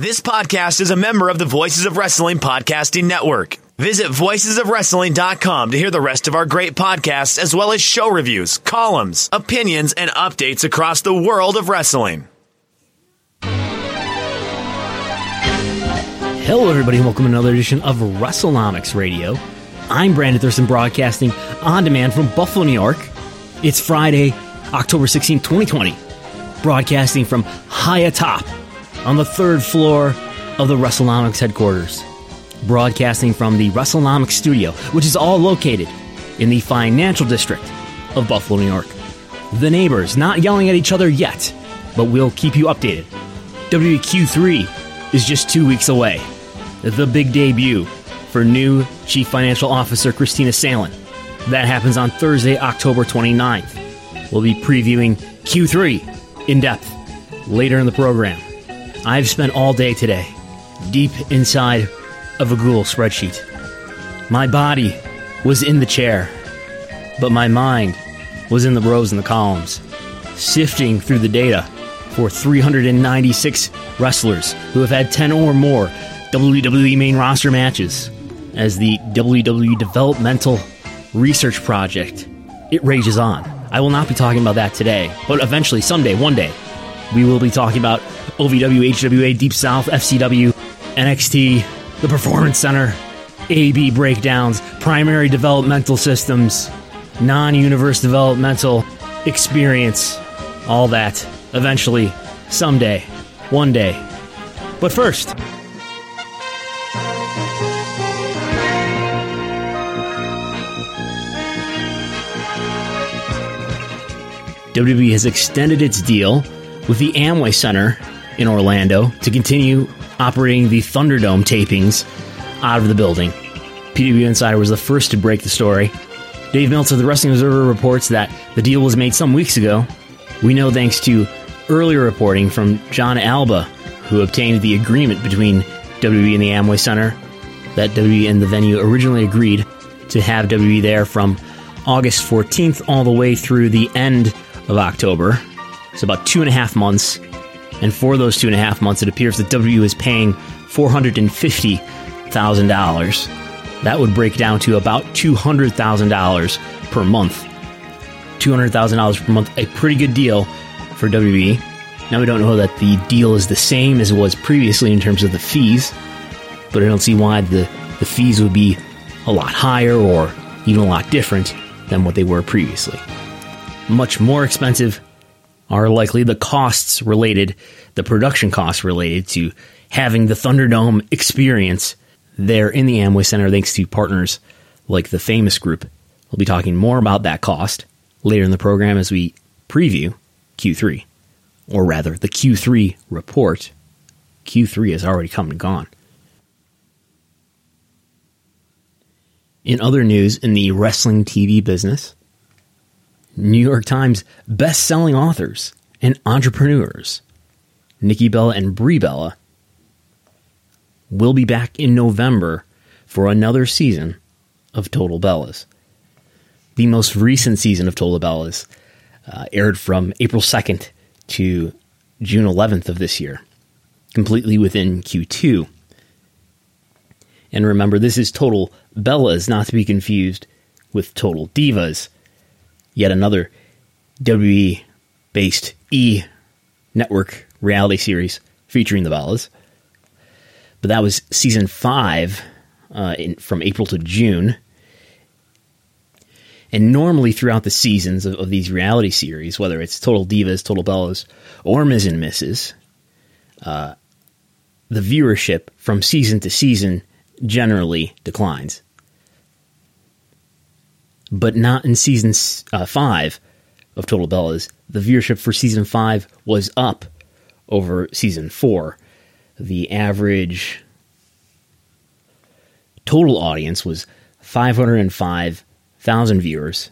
This podcast is a member of the Voices of Wrestling Podcasting Network. Visit voicesofwrestling.com to hear the rest of our great podcasts, as well as show reviews, columns, opinions, and updates across the world of wrestling. Hello, everybody, and welcome to another edition of WrestleNomics Radio. I'm Brandon Thurston, broadcasting on demand from Buffalo, New York. It's Friday, October 16, 2020, broadcasting from high atop on the third floor of the WrestleNomics headquarters, broadcasting from the WrestleNomics studio, which is all located in the financial district of Buffalo, New York. The neighbors not yelling at each other yet, but we'll keep you updated. WQ3 is just two weeks away. The big debut for new Chief Financial Officer Kristina Salen. That happens on Thursday, October 29th. We'll be previewing Q3 in depth later in the program. I've spent all day today deep inside of a Google spreadsheet. My body was in the chair, but my mind was in the rows and the columns, sifting through the data for 396 wrestlers who have had 10 or more WWE main roster matches as the WWE Developmental Research Project. It rages on. I will not be talking about that today, but eventually, someday, one day, we will be talking about OVW, HWA, Deep South, FCW, NXT, the Performance Center, AB breakdowns, primary developmental systems, non universe developmental experience, all that. Eventually, someday, one day. But first, WWE has extended its deal with the Amway Center in Orlando to continue operating the Thunderdome tapings out of the building. PW Insider was the first to break the story. Dave Meltzer, the Wrestling Observer, reports that the deal was made some weeks ago. We know thanks to earlier reporting from Jon Alba, who obtained the agreement between WWE and the Amway Center, that WWE and the venue originally agreed to have WWE there from August 14th all the way through the end of October. It's about two and a half months. And for those two and a half months, it appears that W is paying $450,000. That would break down to about $200,000 per month. $200,000 per month, a pretty good deal for WB. Now, we don't know that the deal is the same as it was previously in terms of the fees, but I don't see why the, the fees would be a lot higher or even a lot different than what they were previously much more expensive are likely the costs related, the production costs related to having the Thunderdome experience there in the Amway Center, thanks to partners like the Famous Group. We'll be talking more about that cost later in the program as we preview Q3, or rather, the Q3 report. Q3 has already come and gone. In other news in the wrestling TV business, New York Times best-selling authors and entrepreneurs, Nikki Bella and Brie Bella, will be back in November for another season of Total Bellas. The most recent season of Total Bellas uh, aired from April 2nd to June 11th of this year, completely within Q2. And remember, this is Total Bellas, not to be confused with Total Divas yet another WWE based E network reality series featuring the Bellas. But that was season five uh, in, from April to June. And normally throughout the seasons of, of, these reality series, whether it's Total Divas, Total Bellas, or Miz and Mrs., uh, the viewership from season to season generally declines but not in season uh, five of Total Bellas. The viewership for season five was up over season four. The average total audience was 505,000 viewers,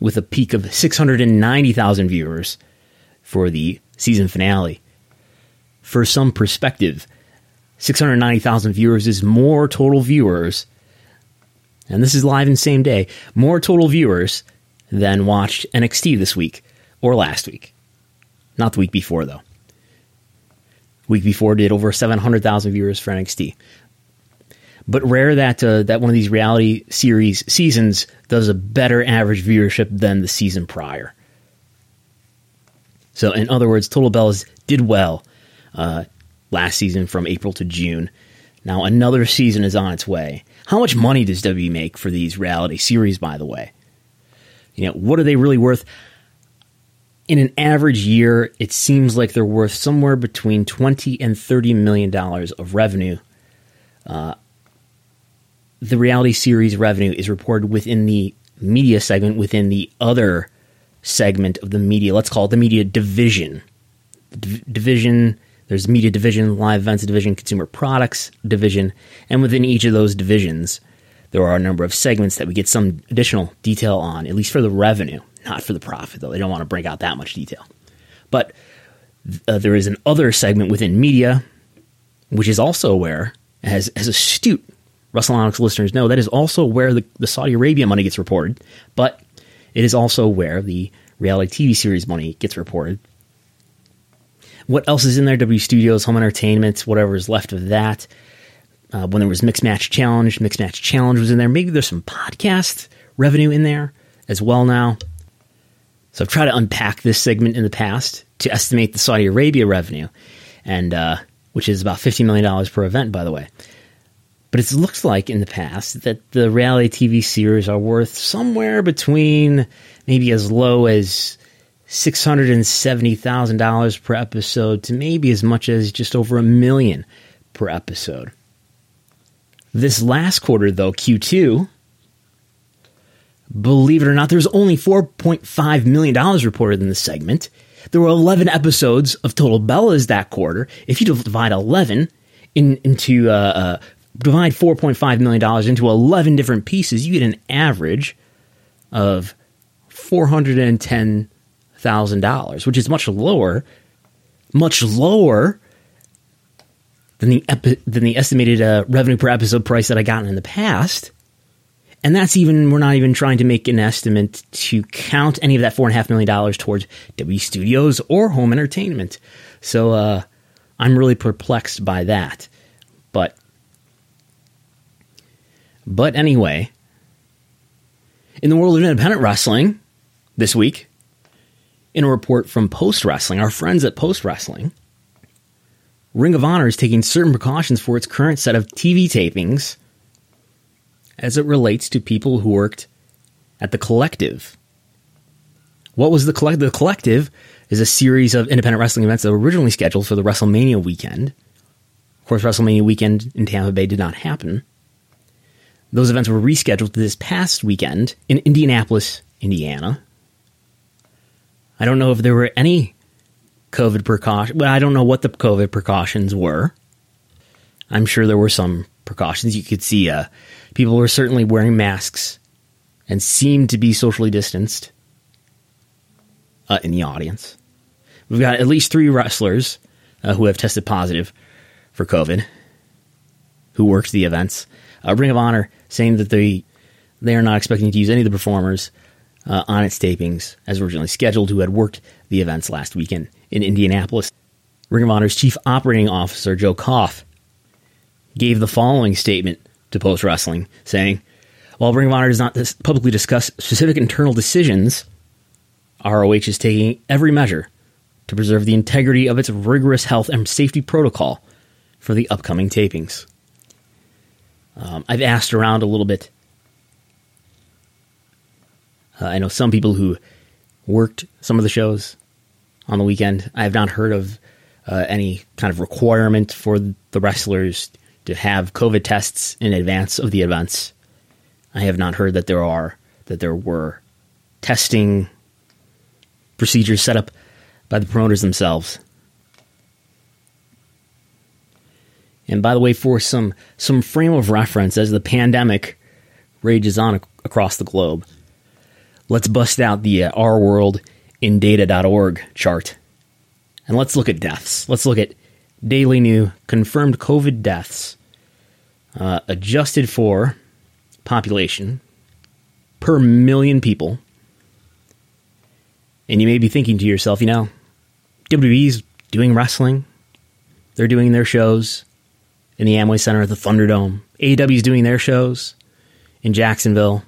with a peak of 690,000 viewers for the season finale. For some perspective, 690,000 viewers is more total viewers and this is live in same day, more total viewers than watched NXT this week or last week. Not the week before, though. Week before did over 700,000 viewers for NXT. But rare that uh, that one of these reality series seasons does a better average viewership than the season prior. So, in other words, Total Bellas did well uh, last season from April to June. Now, another season is on its way. How much money does WWE make for these reality series, by the way? You know, what are they really worth? In an average year, it seems like they're worth somewhere between 20 and 30 million dollars of revenue. Uh, the reality series revenue is reported within the media segment within the other segment of the media. Let's call it the media division. D- division there's media division, live events division, consumer products division, and within each of those divisions, there are a number of segments that we get some additional detail on, at least for the revenue, not for the profit, though. They don't want to break out that much detail. But uh, there is an other segment within media, which is also where, as, as astute WrestleNomics listeners know, that is also where the, the Saudi Arabia money gets reported, but it is also where the reality TV series money gets reported what else is in there? W Studios, Home Entertainment, whatever is left of that. Uh, when there was Mixed Match Challenge, Mixed Match Challenge was in there. Maybe there's some podcast revenue in there as well now. So I've tried to unpack this segment in the past to estimate the Saudi Arabia revenue, and uh, which is about $50 million per event, by the way. But it looks like in the past that the reality TV series are worth somewhere between maybe as low as $670,000 per episode to maybe as much as just over a million per episode. This last quarter, though, Q2, believe it or not, there was only $4.5 million reported in the segment. There were 11 episodes of Total Bellas that quarter. If you divide 11 in, into, uh, uh, divide $4.5 million into 11 different pieces, you get an average of 410 thousand dollars, which is much lower, much lower than the epi- than the estimated uh, revenue per episode price that I gotten in the past. And that's even we're not even trying to make an estimate to count any of that four and a half million dollars towards W Studios or home entertainment. So uh, I'm really perplexed by that. But but anyway, in the world of independent wrestling this week, in a report from Post Wrestling, our friends at Post Wrestling, Ring of Honor is taking certain precautions for its current set of TV tapings as it relates to people who worked at the Collective. What was the Collective? The Collective is a series of independent wrestling events that were originally scheduled for the WrestleMania weekend. Of course, WrestleMania weekend in Tampa Bay did not happen. Those events were rescheduled to this past weekend in Indianapolis, Indiana. I don't know if there were any COVID precautions. Well, I don't know what the COVID precautions were. I'm sure there were some precautions. You could see uh, people were certainly wearing masks and seemed to be socially distanced uh, in the audience. We've got at least three wrestlers uh, who have tested positive for COVID who worked the events. Uh, Ring of Honor saying that they they are not expecting to use any of the performers uh, on its tapings as originally scheduled, who had worked the events last weekend in Indianapolis. Ring of Honor's Chief Operating Officer, Joe Koff, gave the following statement to Post Wrestling, saying, While Ring of Honor does not dis- publicly discuss specific internal decisions, ROH is taking every measure to preserve the integrity of its rigorous health and safety protocol for the upcoming tapings. Um, I've asked around a little bit uh, I know some people who worked some of the shows on the weekend. I have not heard of uh, any kind of requirement for the wrestlers to have COVID tests in advance of the events. I have not heard that there are that there were testing procedures set up by the promoters themselves. And by the way, for some some frame of reference, as the pandemic rages on ac- across the globe, let's bust out the uh, Our World in Data.org chart. And let's look at deaths. Let's look at daily new confirmed COVID deaths uh, adjusted for population per million people. And you may be thinking to yourself, you know, WWE's doing wrestling. they're doing their shows in the Amway Center at the Thunderdome. AEW is doing their shows in Jacksonville.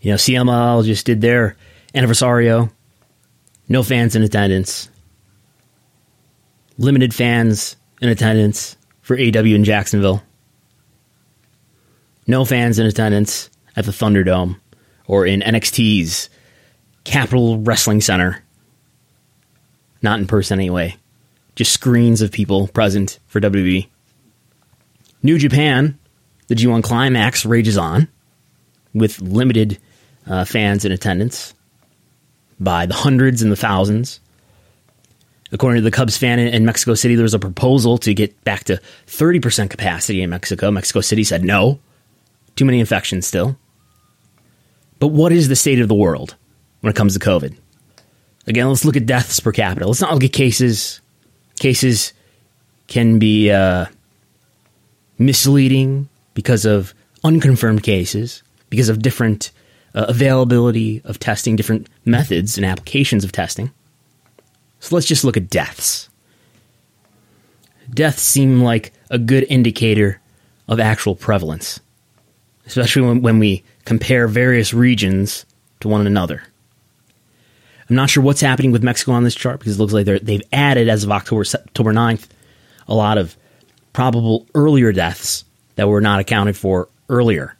You know, CMLL just did their anniversario. No fans in attendance. Limited fans in attendance for AEW in Jacksonville. No fans in attendance at the Thunderdome or in NXT's Capitol Wrestling Center. Not in person anyway. Just screens of people present for WWE. New Japan, the G1 Climax rages on with limited uh, fans in attendance by the hundreds and the thousands. According to the Cubs fan in, in Mexico City, there was a proposal to get back to 30% capacity in Mexico. Mexico City said no. Too many infections still. But what is the state of the world when it comes to COVID? Again, let's look at deaths per capita. Let's not look at cases. Cases can be uh, misleading because of unconfirmed cases, because of different uh, availability of testing, different methods and applications of testing. So let's just look at deaths. Deaths seem like a good indicator of actual prevalence, especially when, when we compare various regions to one another. I'm not sure what's happening with Mexico on this chart because it looks like they've added, as of October, October 9th, a lot of probable earlier deaths that were not accounted for earlier.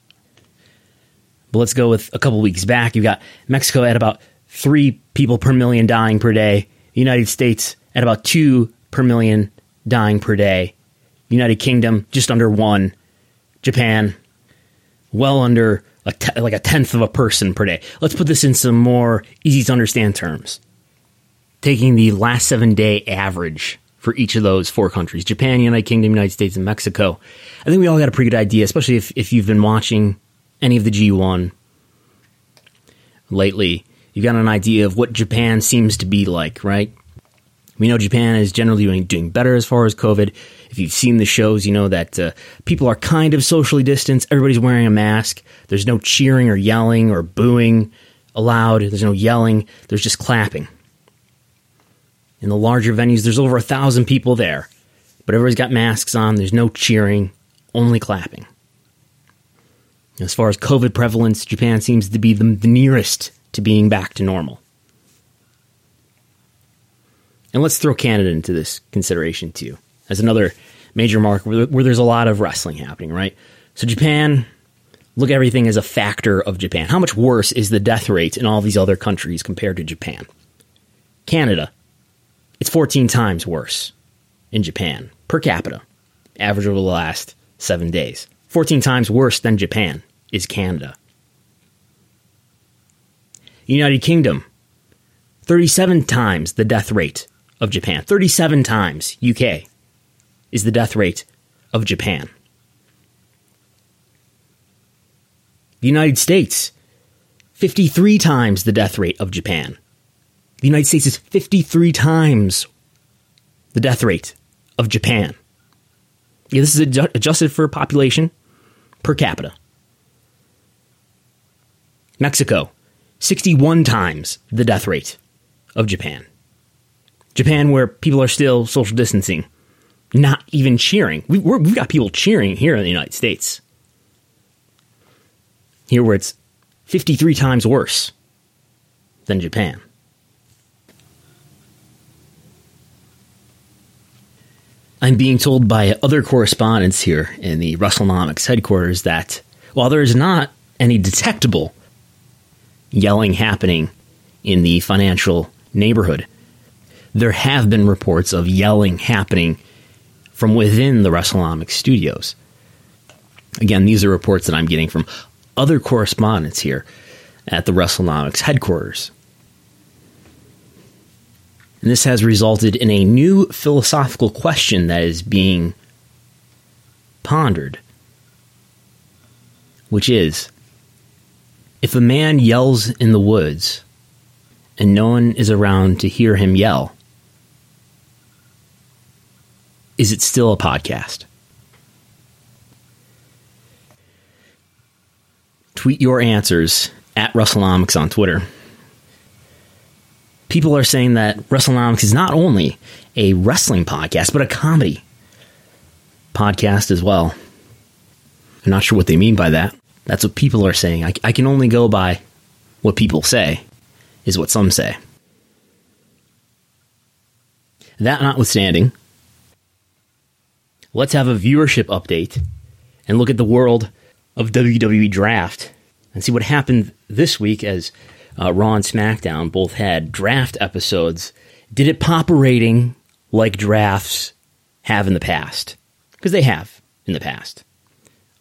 But let's go with a couple weeks back. You've got Mexico at about three people per million dying per day. United States at about two per million dying per day. United Kingdom just under one. Japan well under like a tenth of a person per day. Let's put this in some more easy to understand terms. Taking the last seven day average for each of those four countries Japan, United Kingdom, United States, and Mexico. I think we all got a pretty good idea, especially if, if you've been watching any of the G1 lately. You've got an idea of what Japan seems to be like, right? We know Japan is generally doing, better as far as COVID. If you've seen the shows, you know that uh, people are kind of socially distanced. Everybody's wearing a mask. There's no cheering or yelling or booing allowed. There's no yelling. There's just clapping. In the larger venues, there's over a thousand people there, but everybody's got masks on. There's no cheering, only clapping. As far as COVID prevalence, Japan seems to be the, the nearest to being back to normal. And let's throw Canada into this consideration too, as another major market where, where, there's a lot of wrestling happening, right? So Japan, look at everything as a factor of Japan. How much worse is the death rate in all these other countries compared to Japan? Canada, it's 14 times worse in Japan per capita, average over the last seven days. 14 times worse than Japan is Canada. United Kingdom, 37 times the death rate of Japan. 37 times UK is the death rate of Japan. The United States, 53 times the death rate of Japan. The United States is 53 times the death rate of Japan. Yeah, this is adjusted for population per capita. Mexico, 61 times the death rate of Japan. Japan, where people are still social distancing, not even cheering. We, have got people cheering here in the United States. Here, where it's 53 times worse than Japan. I'm being told by other correspondents here in the WrestleNomics headquarters that while there is not any detectable yelling happening in the financial neighborhood, there have been reports of yelling happening from within the WrestleNomics studios. Again, these are reports that I'm getting from other correspondents here at the WrestleNomics headquarters. And this has resulted in a new philosophical question that is being pondered, which is if a man yells in the woods and no one is around to hear him yell, is it still a podcast? Tweet your answers at WrestleNomics on Twitter. people are saying that WrestleNomics is not only a wrestling podcast, but a comedy podcast as well. I'm not sure what they mean by that. That's what people are saying. I, I can only go by what people say, is what some say. That notwithstanding, let's have a viewership update and look at the world of WWE Draft and see what happened this week as uh, Raw and SmackDown both had draft episodes. Did it pop a rating like drafts have in the past? Because they have in the past.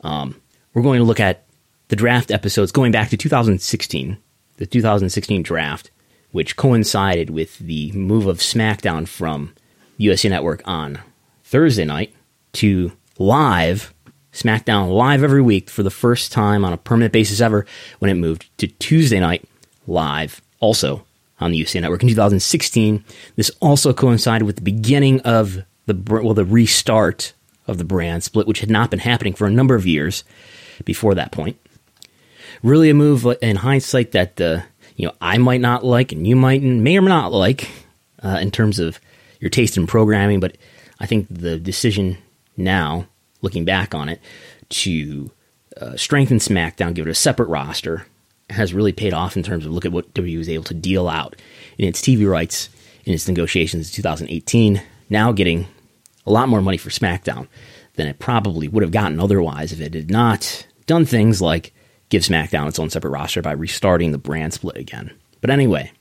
Um, we're going to look at the draft episodes going back to 2016, the 2016 draft, which coincided with the move of SmackDown from USA Network on Thursday night to live SmackDown live every week for the first time on a permanent basis ever when it moved to Tuesday night live also on the USA Network in 2016. This also coincided with the beginning of the well the restart of the brand split, which had not been happening for a number of years before that point. Really, a move in hindsight that uh, you know I might not like and you might may or may not like uh, in terms of your taste in programming, but I think the decision now, looking back on it, to uh, strengthen SmackDown, give it a separate roster, has really paid off in terms of look at what WWE was able to deal out in its TV rights in its negotiations in 2018. Now getting a lot more money for SmackDown than it probably would have gotten otherwise if it had not done things like give SmackDown its own separate roster by restarting the brand split again. But anyway,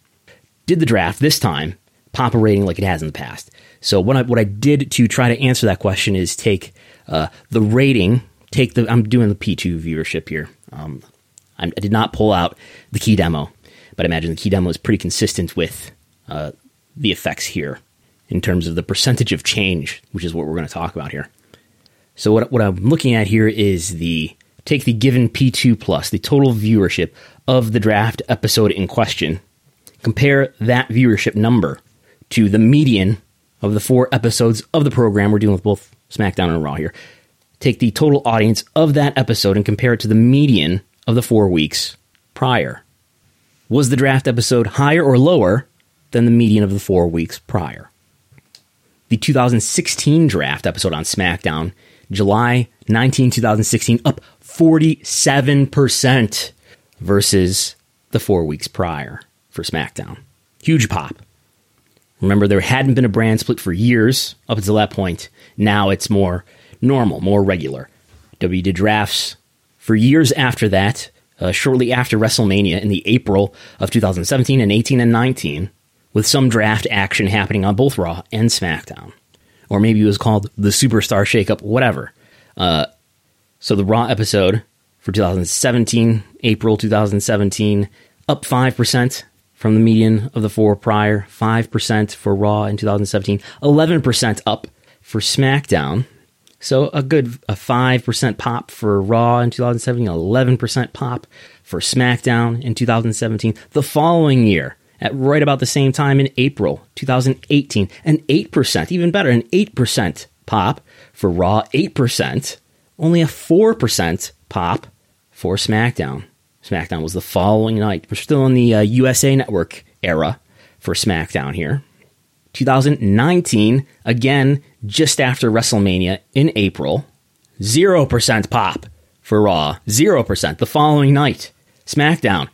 did the draft this time pop a rating like it has in the past? So what I, what I did to try to answer that question is take uh, the rating, take the I'm doing the P2 viewership here. Um, I did not pull out the key demo, but I imagine the key demo is pretty consistent with uh, the effects here in terms of the percentage of change, which is what we're going to talk about here. So what, what I'm looking at here is the take the given P2 plus, the total viewership of the draft episode in question, compare that viewership number to the median of the four episodes of the program. We're dealing with both SmackDown and Raw here. Take the total audience of that episode and compare it to the median of the four weeks prior. Was the draft episode higher or lower than the median of the four weeks prior? The 2016 draft episode on SmackDown, July 19, 2016, up 47% versus the four weeks prior for SmackDown. Huge pop. Remember, there hadn't been a brand split for years up until that point. Now it's more normal, more regular. WWE did drafts for years after that, uh, shortly after WrestleMania in the April of 2017 and 18 and 19, with some draft action happening on both Raw and SmackDown. Or maybe it was called the Superstar Shakeup, whatever. Uh, so the Raw episode for 2017, April 2017, up 5% from the median of the four prior, 5% for Raw in 2017, 11% up for SmackDown so a good a 5% pop for Raw in 2017, 11% pop for SmackDown in 2017. The following year, at right about the same time in April 2018, an 8%, even better, an 8% pop for Raw, 8%, only a 4% pop for SmackDown. SmackDown was the following night. We're still in the uh, USA Network era for SmackDown here. 2019, again, just after WrestleMania in April, 0% pop for Raw, 0%. The following night, SmackDown,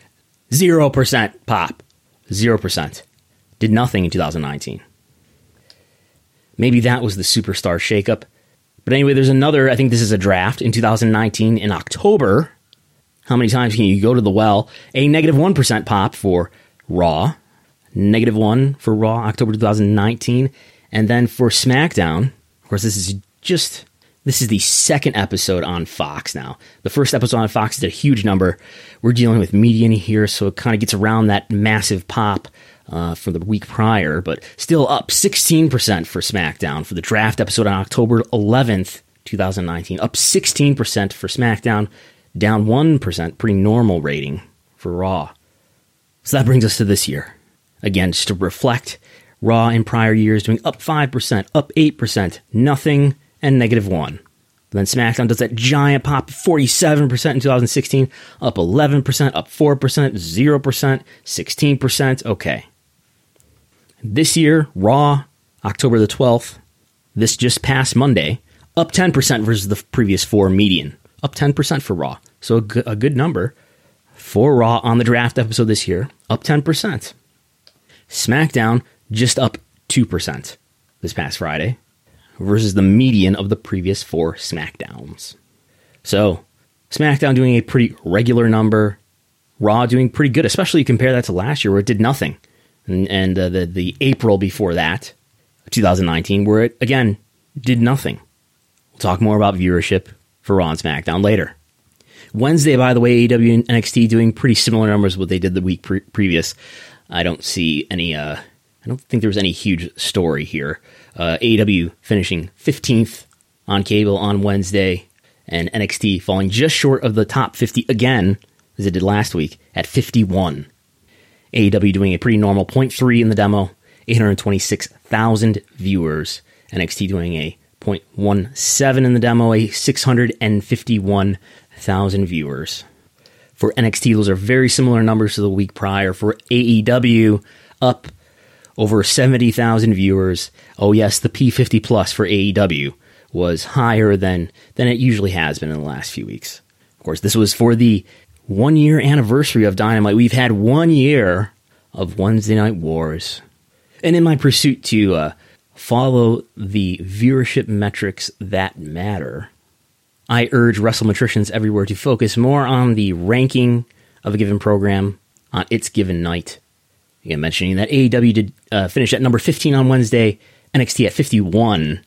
0% pop, 0%. Did nothing in 2019. Maybe that was the superstar shakeup. But anyway, there's another, I think this is a draft in 2019 in October. How many times can you go to the well? A negative 1 pop for Raw, negative one for Raw, October 2019. And then for SmackDown, of course, this is just this is the second episode on Fox now. The first episode on Fox did a huge number. We're dealing with median here, so it kind of gets around that massive pop uh, for the week prior, but still up 16% for SmackDown for the draft episode on October 11th, 2019. Up 16% for SmackDown, down 1%, pretty normal rating for Raw. So that brings us to this year. Again, just to reflect Raw in prior years doing up 5%, up 8%, nothing, and negative 1. Then SmackDown does that giant pop, 47% in 2016, up 11%, up 4%, 0%, 16%. Okay. This year, Raw, October the 12th, this just past Monday, up 10% versus the previous four median. Up 10% for Raw. So a good, a good number for Raw on the draft episode this year, up 10%. SmackDown just up 2% this past Friday versus the median of the previous four SmackDowns. So, SmackDown doing a pretty regular number, Raw doing pretty good, especially you compare that to last year where it did nothing. And, and uh, the, the April before that, 2019, where it, again, did nothing. We'll talk more about viewership for Raw and SmackDown later. Wednesday, by the way, AEW and NXT doing pretty similar numbers what they did the week pre- previous. I don't see any. Uh, I don't think there was any huge story here. Uh, AEW finishing 15th on cable on Wednesday, and NXT falling just short of the top 50 again, as it did last week, at 51. AEW doing a pretty normal 0.3 in the demo, 826,000 viewers. NXT doing a 0.17 in the demo, a 651,000 viewers. For NXT, those are very similar numbers to the week prior. For AEW, up over 70,000 viewers. Oh yes, the P50 plus for AEW was higher than than it usually has been in the last few weeks. Of course, this was for the 1 year anniversary of Dynamite. We've had 1 year of Wednesday Night Wars. And in my pursuit to uh, follow the viewership metrics that matter, I urge WrestleMetricians everywhere to focus more on the ranking of a given program on its given night. Again, mentioning that AEW did uh, finish at number 15 on Wednesday, NXT at 51.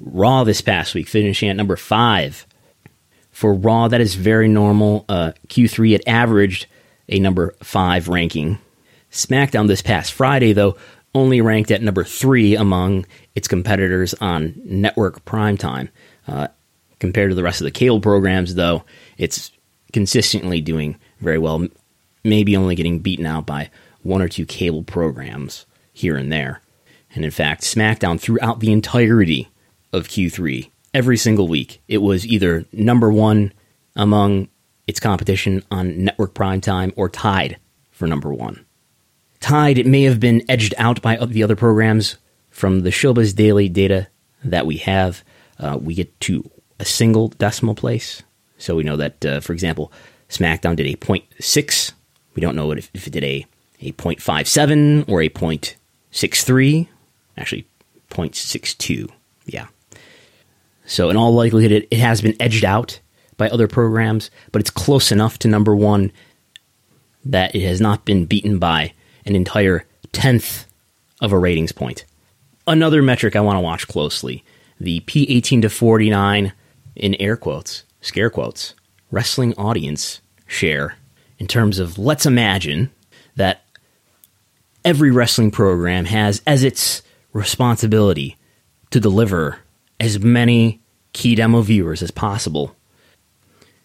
Raw this past week finishing at number 5. For Raw, that is very normal. Uh, Q3 it averaged a number 5 ranking. SmackDown this past Friday, though, only ranked at number 3 among its competitors on network primetime. Uh, Compared to the rest of the cable programs, though, it's consistently doing very well, maybe only getting beaten out by one or two cable programs here and there. And in fact, SmackDown throughout the entirety of Q3, every single week, it was either number one among its competition on network primetime or tied for number one. Tied, it may have been edged out by the other programs from the Showbuzz Daily data that we have. Uh, we get to a single decimal place. So we know that, uh, for example, SmackDown did a 0.6. We don't know if, if it did a, a 0.57 or a 0.63. Actually, 0.62. Yeah. So in all likelihood, it, it has been edged out by other programs, but it's close enough to number one that it has not been beaten by an entire tenth of a ratings point. Another metric I want to watch closely the P18 to 49 in air quotes, scare quotes, wrestling audience share in terms of let's imagine that every wrestling program has as its responsibility to deliver as many key demo viewers as possible.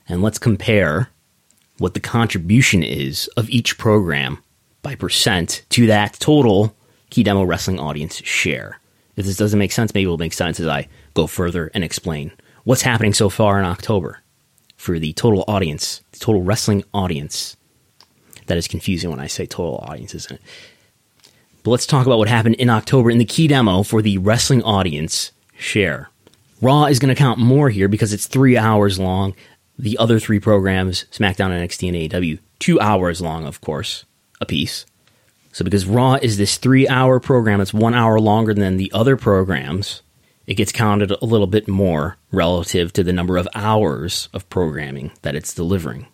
And let's compare what the contribution is of each program by percent to that total key demo wrestling audience share. If this doesn't make sense, maybe it'll make sense as I go further and explain what's happening so far in October for the total audience, the total wrestling audience. That is confusing when I say total audience, isn't it? But let's talk about what happened in October in the key demo for the wrestling audience share. Raw is going to count more here because it's three hours long. The other three programs, SmackDown, NXT, and AEW, two hours long, of course, a piece. So because Raw is this three hour program, it's one hour longer than the other programs, it gets counted a little bit more relative to the number of hours of programming that it's delivering.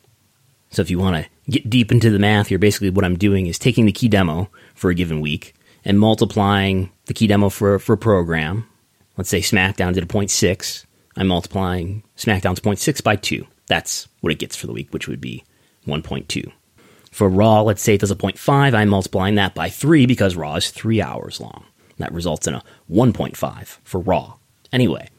So if you want to get deep into the math here, basically what I'm doing is taking the key demo for a given week and multiplying the key demo for, for a program. Let's say SmackDown did a 0.6. I'm multiplying SmackDown's 0.6 by 2. That's what it gets for the week, which would be 1.2. For Raw, let's say it does a 0.5. I'm multiplying that by 3 because Raw is 3 hours long. That results in a 1.5 for Raw. Anyway,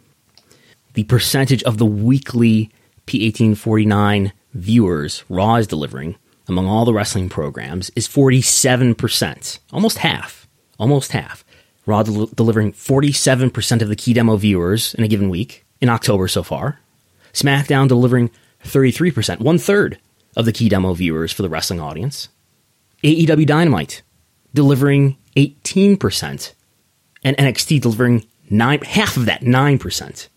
the percentage of the weekly P1849 viewers Raw is delivering among all the wrestling programs is 47%, almost half. Almost half. Raw del- delivering 47% of the key demo viewers in a given week in October so far. SmackDown delivering 33%, one third of the key demo viewers for the wrestling audience. AEW Dynamite delivering 18%, and NXT delivering nine, half of that, 9%.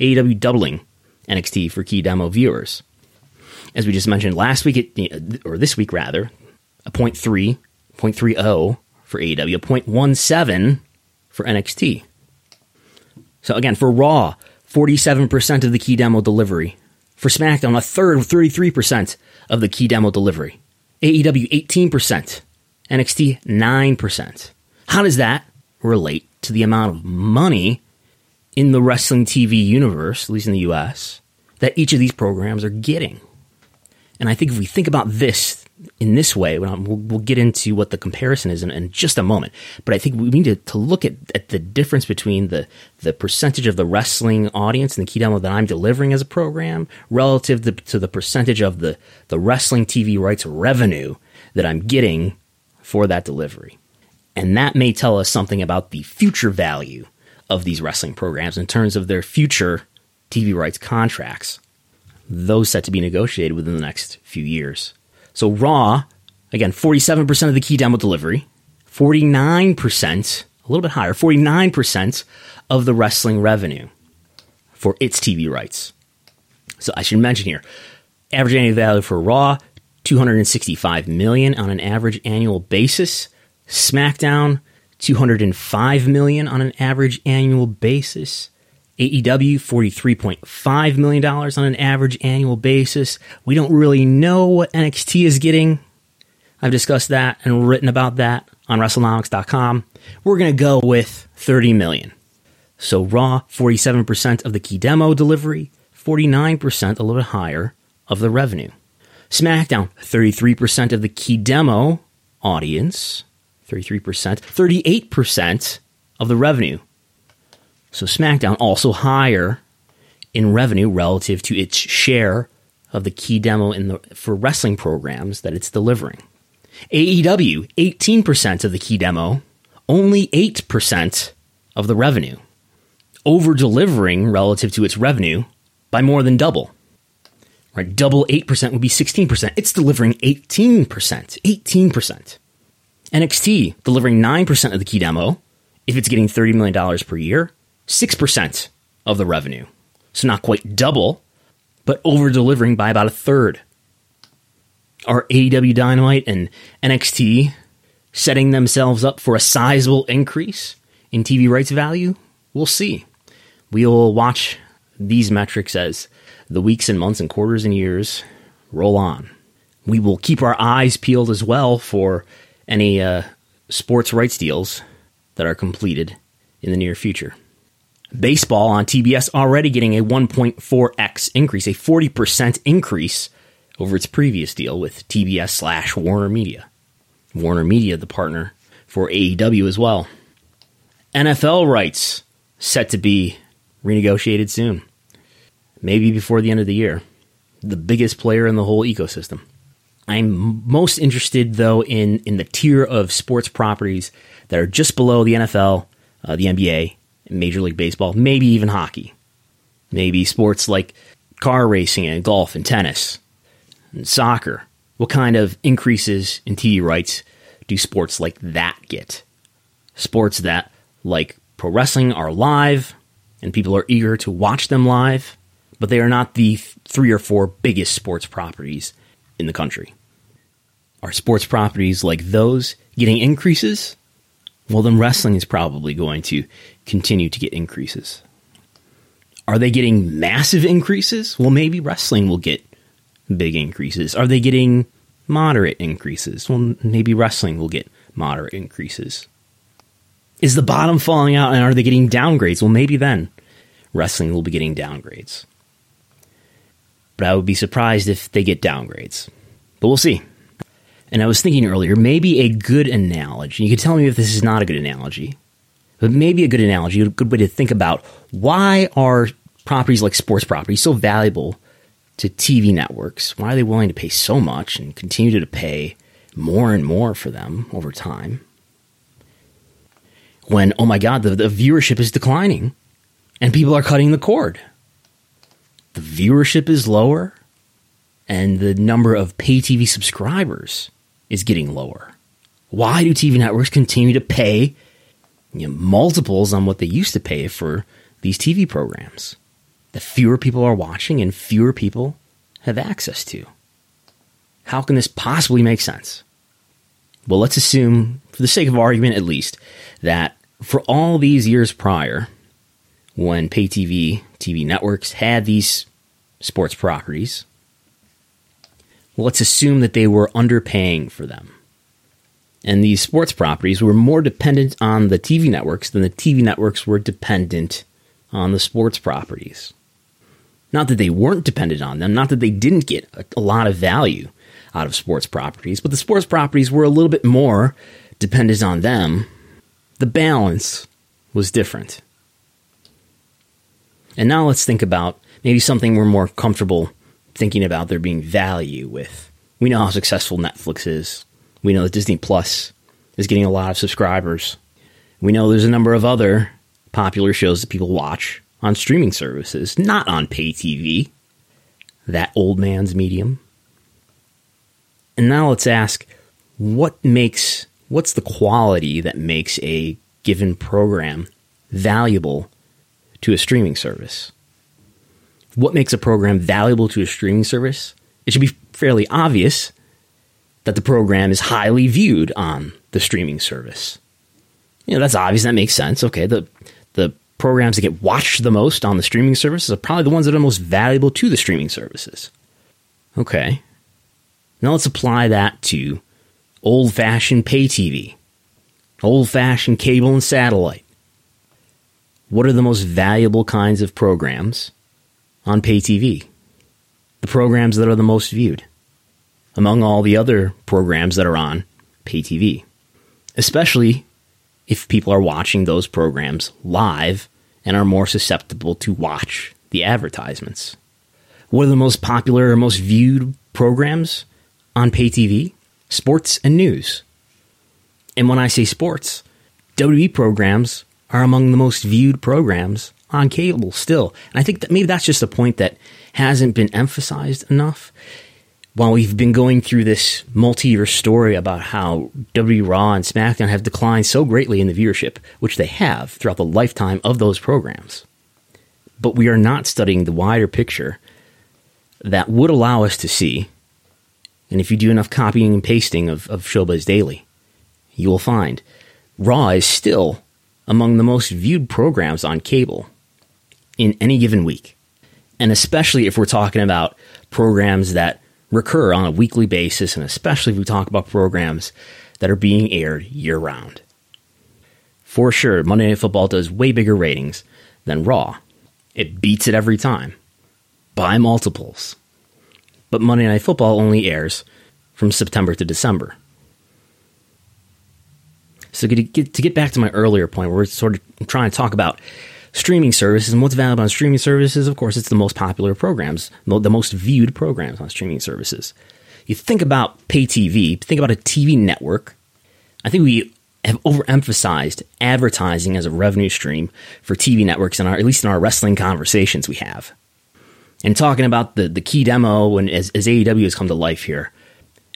AEW doubling NXT for key demo viewers. As we just mentioned last week, or this week rather, a 0.3, 0.30 for AEW, a 0.17 for NXT. So again, for Raw, 47% of the key demo delivery. For SmackDown, a third, 33% of the key demo delivery. AEW, 18%. NXT, 9%. How does that relate to the amount of money in the wrestling TV universe, at least in the US, that each of these programs are getting? And I think if we think about this in this way, we'll, we'll get into what the comparison is in, in, just a moment. But I think we need to, to look at, at the difference between the, the percentage of the wrestling audience and the key demo that I'm delivering as a program relative to, to the percentage of the, the wrestling TV rights revenue that I'm getting for that delivery. And that may tell us something about the future value of these wrestling programs in terms of their future TV rights contracts, those set to be negotiated within the next few years. So Raw, again, 47% of the key demo delivery, 49%, a little bit higher, 49% of the wrestling revenue for its TV rights. So I should mention here, average annual value for Raw, 265 million on an average annual basis. SmackDown, 205 million on an average annual basis. AEW, $43.5 million on an average annual basis. We don't really know what NXT is getting. I've discussed that and written about that on WrestleNomics.com. We're going to go with 30 million. So Raw, 47% of the key demo delivery, 49%, a little bit higher, of the revenue. SmackDown, 33% of the key demo audience, 33%, 38% of the revenue. So SmackDown also higher in revenue relative to its share of the key demo in the for wrestling programs that it's delivering. AEW, 18% of the key demo, only 8% of the revenue. Over delivering relative to its revenue by more than double. Right, double 8% would be 16%. It's delivering 18%. 18%. NXT delivering 9% of the key demo if it's getting $30 million per year 6% of the revenue. So not quite double, but over delivering by about a third. Are AEW Dynamite and NXT setting themselves up for a sizable increase in TV rights value? We'll see. We'll watch these metrics as the weeks and months and quarters and years roll on. We will keep our eyes peeled as well for any uh, sports rights deals that are completed in the near future. Baseball on TBS already getting a 1.4x increase, a 40% increase over its previous deal with TBS slash Warner Media. Warner Media, the partner for AEW as well. NFL rights set to be renegotiated soon, maybe before the end of the year. The biggest player in the whole ecosystem. I'm most interested, though, in, in the tier of sports properties that are just below the NFL, uh, the NBA, Major League Baseball, maybe even hockey. Maybe sports like car racing and golf and tennis and soccer. What kind of increases in TV rights do sports like that get? Sports that, like pro wrestling, are live and people are eager to watch them live, but they are not the three or four biggest sports properties in the country. Are sports properties like those getting increases? Well, then wrestling is probably going to continue to get increases. Are they getting massive increases? Well, maybe wrestling will get big increases. Are they getting moderate increases? Well, maybe wrestling will get moderate increases. Is the bottom falling out and are they getting downgrades? Well, maybe then wrestling will be getting downgrades. But I would be surprised if they get downgrades. But we'll see. And I was thinking earlier, maybe a good analogy, you can tell me if this is not a good analogy, but maybe a good analogy, a good way to think about why are properties like sports properties so valuable to TV networks? Why are they willing to pay so much and continue to pay more and more for them over time? When, oh my God, the, the viewership is declining and people are cutting the cord. The viewership is lower and the number of pay TV subscribers is getting lower. Why do TV networks continue to pay you know, multiples on what they used to pay for these TV programs that fewer people are watching and fewer people have access to? How can this possibly make sense? Well, let's assume, for the sake of argument at least, that for all these years prior, when pay TV, TV networks had these sports properties, let's assume that they were underpaying for them. And these sports properties were more dependent on the TV networks than the TV networks were dependent on the sports properties. Not that they weren't dependent on them, not that they didn't get a, a lot of value out of sports properties, but the sports properties were a little bit more dependent on them. The balance was different. And now let's think about maybe something we're more comfortable thinking about there being value with. We know how successful Netflix is. We know that Disney Plus is getting a lot of subscribers. We know there's a number of other popular shows that people watch on streaming services, not on pay TV. That old man's medium. And now let's ask what makes what's the quality that makes a given program valuable to a streaming service? What makes a program valuable to a streaming service? It should be fairly obvious that the program is highly viewed on the streaming service. You know, that's obvious. That makes sense. Okay, the the programs that get watched the most on the streaming services are probably the ones that are most valuable to the streaming services. Okay. Now let's apply that to old fashioned pay TV, old fashioned cable and satellite. What are the most valuable kinds of programs on pay TV? The programs that are the most viewed among all the other programs that are on pay TV, especially if people are watching those programs live and are more susceptible to watch the advertisements. What are the most popular or most viewed programs on pay TV? Sports and news. And when I say sports, WWE programs are among the most viewed programs on cable still. And I think that maybe that's just a point that hasn't been emphasized enough while we've been going through this multi-year story about how WWE Raw and SmackDown have declined so greatly in the viewership, which they have throughout the lifetime of those programs, but we are not studying the wider picture that would allow us to see, and if you do enough copying and pasting of, of Showbuzz Daily, you will find Raw is still among the most viewed programs on cable in any given week. And especially if we're talking about programs that recur on a weekly basis, and especially if we talk about programs that are being aired year round. For sure, Monday Night Football does way bigger ratings than Raw. It beats it every time by multiples. But Monday Night Football only airs from September to December. So to get, to get back to my earlier point, where we're sort of trying to talk about streaming services. And what's valuable on streaming services? Of course, it's the most popular programs, the most viewed programs on streaming services. You think about pay TV, think about a TV network. I think we have overemphasized advertising as a revenue stream for TV networks, in our, at least in our wrestling conversations we have. And talking about the, the key demo and as, as AEW has come to life here,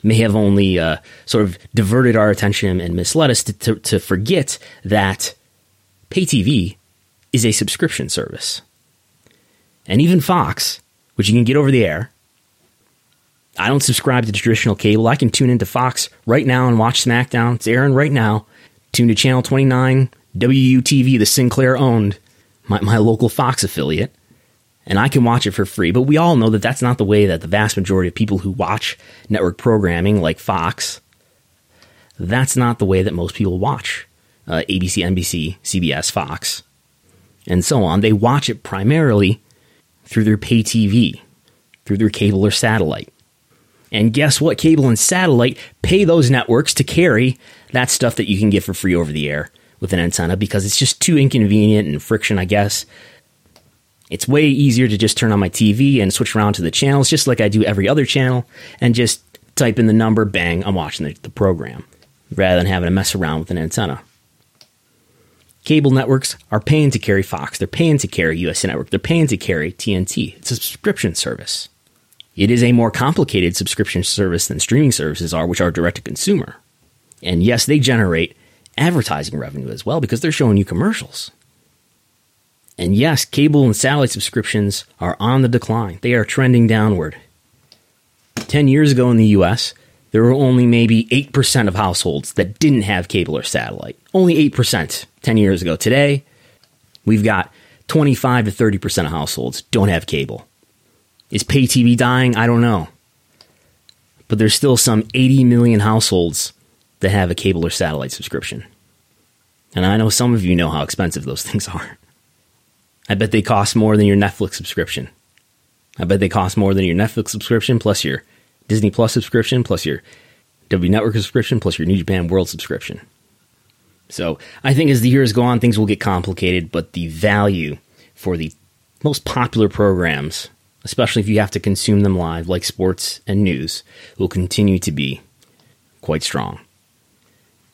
may have only uh, sort of diverted our attention and misled us to, to, to forget that pay TV is a subscription service. And even Fox, which you can get over the air, I don't subscribe to traditional cable. I can tune into Fox right now and watch SmackDown. It's airing right now. Tune to Channel 29, WUTV, the Sinclair owned, my, my local Fox affiliate, and I can watch it for free. But we all know that that's not the way that the vast majority of people who watch network programming like Fox, that's not the way that most people watch uh, ABC, NBC, CBS, Fox and so on, they watch it primarily through their pay TV, through their cable or satellite. And guess what? Cable and satellite pay those networks to carry that stuff that you can get for free over the air with an antenna because it's just too inconvenient and friction, I guess. It's way easier to just turn on my TV and switch around to the channels just like I do every other channel and just type in the number, bang, I'm watching the, the program rather than having to mess around with an antenna. Cable networks are paying to carry Fox, they're paying to carry USA Network, they're paying to carry TNT. It's a subscription service. It is a more complicated subscription service than streaming services are, which are direct to consumer. And yes, they generate advertising revenue as well because they're showing you commercials. And yes, cable and satellite subscriptions are on the decline. They are trending downward. 10 years ago in the US, there were only maybe 8% of households that didn't have cable or satellite. Only 8% 10 years ago. Today, we've got 25 to 30% of households don't have cable. Is pay TV dying? I don't know. But there's still some 80 million households that have a cable or satellite subscription. And I know some of you know how expensive those things are. I bet they cost more than your Netflix subscription. I bet they cost more than your Netflix subscription plus your Disney Plus subscription plus your W Network subscription plus your New Japan World subscription. So I think as the years go on, things will get complicated, but the value for the most popular programs, especially if you have to consume them live, like sports and news, will continue to be quite strong.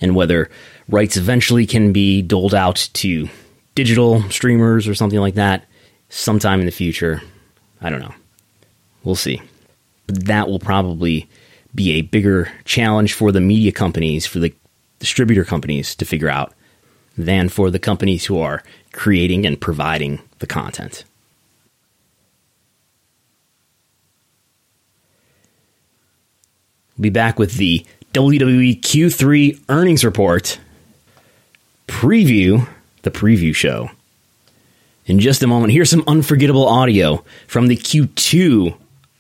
And whether rights eventually can be doled out to digital streamers or something like that sometime in the future, I don't know. We'll see. But that will probably be a bigger challenge for the media companies, for the distributor companies to figure out than for the companies who are creating and providing the content. We'll be back with the WWE Q3 earnings report preview, the preview show. In just a moment, here's some unforgettable audio from the Q2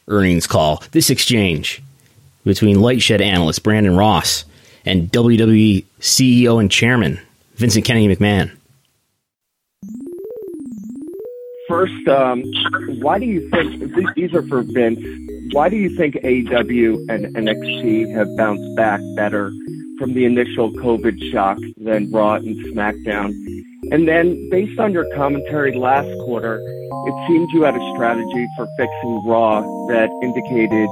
earnings call. This exchange between Lightshed analyst Brandon Ross and WWE CEO and chairman Vincent Kennedy McMahon. First, um, why do you think these are for Vince? Why do you think AEW and NXT have bounced back better from the initial COVID shock than Raw and SmackDown? And then, based on your commentary last quarter, it seemed you had a strategy for fixing Raw that indicated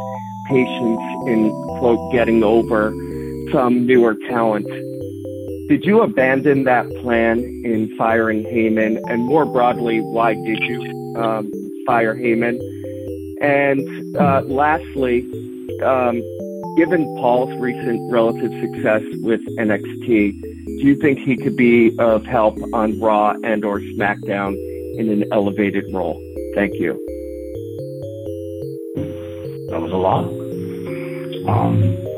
patience in, quote, getting over some newer talent. Did you abandon that plan in firing Heyman? And more broadly, why did you um, fire Heyman? And uh, lastly, um, given Paul's recent relative success with NXT, do you think he could be of help on Raw and or SmackDown in an elevated role? Thank you. That was a lot. Um,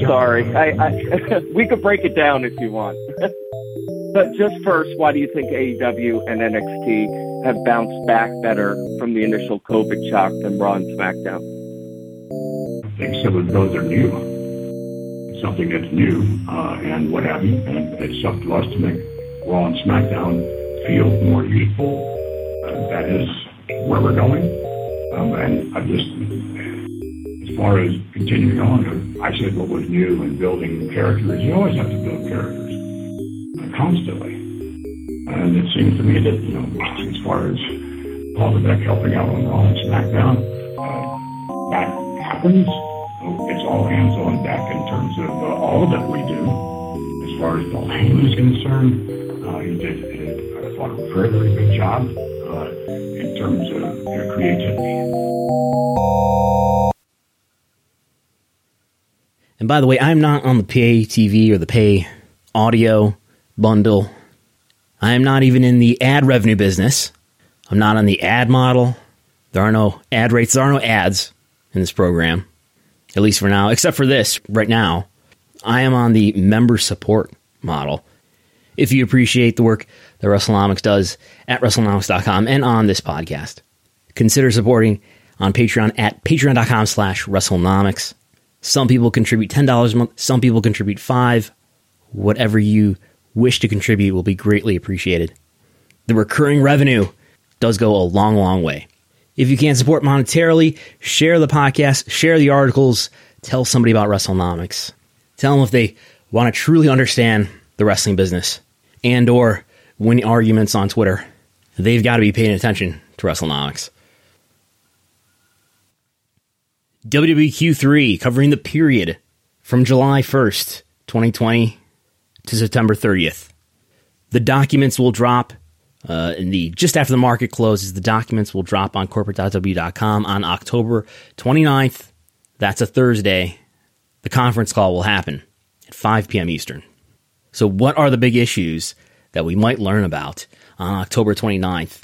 Sorry, I, I we could break it down if you want. but just first, why do you think AEW and NXT have bounced back better from the initial COVID shock than Raw and SmackDown? I think some of those are new. Something that's new, uh, and what have you. And it's up to us to make Raw and SmackDown feel more useful. Uh, that is where we're going. Um, and I just as far as continuing on, I said what was new and building characters. You always have to build characters constantly. And it seems to me that, you know, as far as Paul Levesque helping out on Raw and SmackDown, uh, that happens. It's all hands on deck in terms of uh, all that we do. As far as Paul Heyman is concerned, uh, he did, I thought, a very, very good job uh, in terms of creativity. And by the way, I'm not on the pay TV or the pay audio bundle. I am not even in the ad revenue business. I'm not on the ad model. There are no ad rates. There are no ads in this program, at least for now, except for this right now. I am on the member support model. If you appreciate the work that WrestleNomics does at WrestleNomics.com and on this podcast, consider supporting on Patreon at patreon.com slash WrestleNomics. Some people contribute $10 a month, some people contribute 5 Whatever you wish to contribute will be greatly appreciated. The recurring revenue does go a long, long way. If you can't support monetarily, share the podcast, share the articles, tell somebody about WrestleNomics. Tell them if they want to truly understand the wrestling business and or win arguments on Twitter, they've got to be paying attention to WrestleNomics. WWQ3 covering the period from July 1st, 2020 to September 30th. The documents will drop uh, in the just after the market closes. The documents will drop on corporate.w.com on October 29th. That's a Thursday. The conference call will happen. at 5 p.m. Eastern. So, what are the big issues that we might learn about on October 29th?